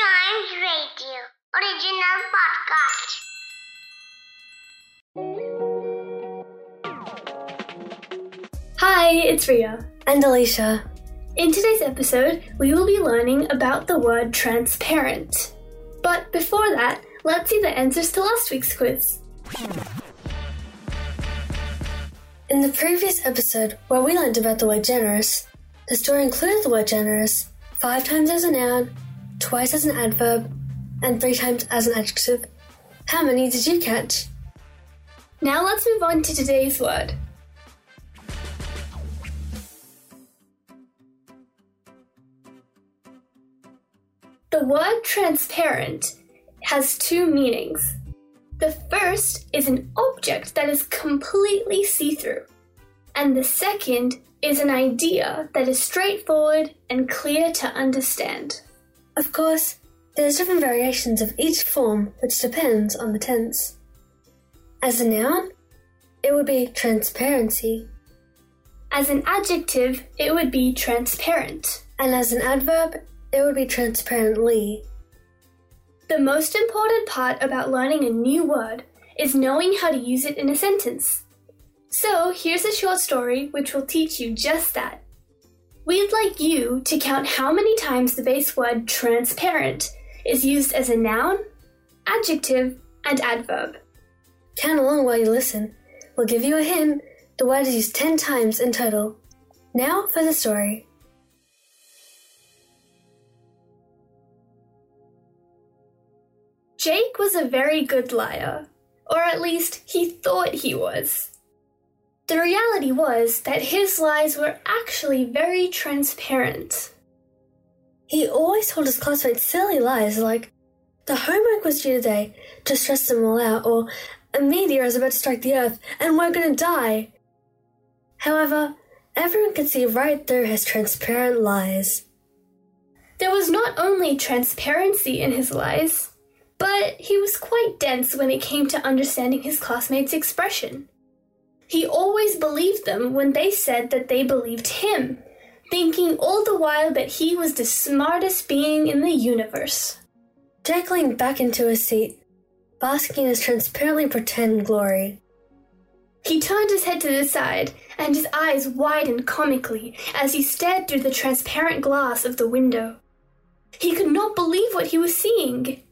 Giant Radio original podcast. Hi, it's Ria. And Alicia. In today's episode, we will be learning about the word transparent. But before that, let's see the answers to last week's quiz. In the previous episode, where we learned about the word generous, the story included the word generous five times as a noun, twice as an adverb, and three times as an adjective. How many did you catch? Now let's move on to today's word. The word transparent has two meanings. The first is an object that is completely see through, and the second is an idea that is straightforward and clear to understand. Of course, there's different variations of each form which depends on the tense. As a noun, it would be transparency, As an adjective, it would be transparent. and as an adverb, it would be transparently. The most important part about learning a new word is knowing how to use it in a sentence. So, here's a short story which will teach you just that. We'd like you to count how many times the base word transparent is used as a noun, adjective, and adverb. Count along while you listen. We'll give you a hint. The word is used 10 times in total. Now for the story. Jake was a very good liar, or at least he thought he was. The reality was that his lies were actually very transparent. He always told his classmates silly lies like, the homework was due today to stress them all out, or a meteor is about to strike the earth and we're gonna die. However, everyone could see right through his transparent lies. There was not only transparency in his lies, but he was quite dense when it came to understanding his classmates' expression. He always believed them when they said that they believed him, thinking all the while that he was the smartest being in the universe. Jake leaned back into his seat, basking in his transparently pretend glory. He turned his head to the side, and his eyes widened comically as he stared through the transparent glass of the window. He could not believe what he was seeing.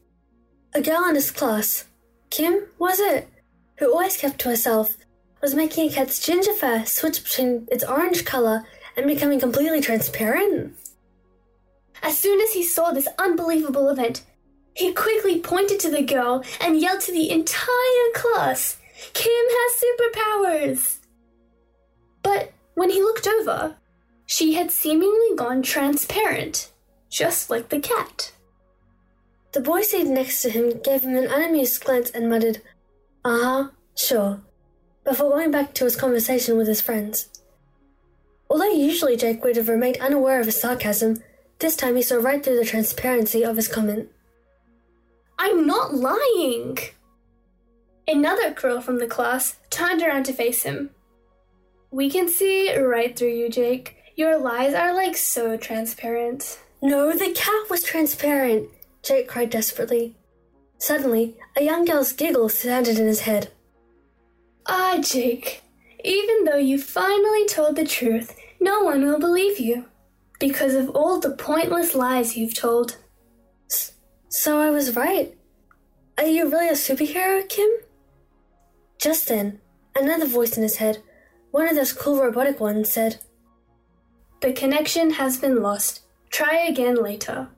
A girl in his class, Kim, was it, who always kept to herself, was making a cat's ginger fur switch between its orange colour and becoming completely transparent. As soon as he saw this unbelievable event, he quickly pointed to the girl and yelled to the entire class, Kim has superpowers! But when he looked over, she had seemingly gone transparent, just like the cat. The boy seated next to him gave him an unamused glance and muttered, Uh huh, sure, before going back to his conversation with his friends. Although usually Jake would have remained unaware of his sarcasm, this time he saw right through the transparency of his comment. I'm not lying! Another girl from the class turned around to face him. We can see right through you, Jake. Your lies are like so transparent. No, the cat was transparent, Jake cried desperately. Suddenly, a young girl's giggle sounded in his head. Ah, Jake, even though you finally told the truth, no one will believe you. Because of all the pointless lies you've told. S- So I was right. Are you really a superhero, Kim? Just then, another voice in his head, one of those cool robotic ones, said, The connection has been lost. Try again later.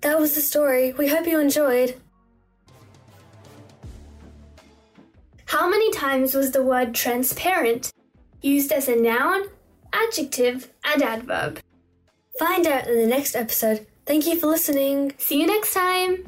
That was the story. We hope you enjoyed. How many times was the word transparent used as a noun, adjective, and adverb? Find out in the next episode. Thank you for listening. See you next time!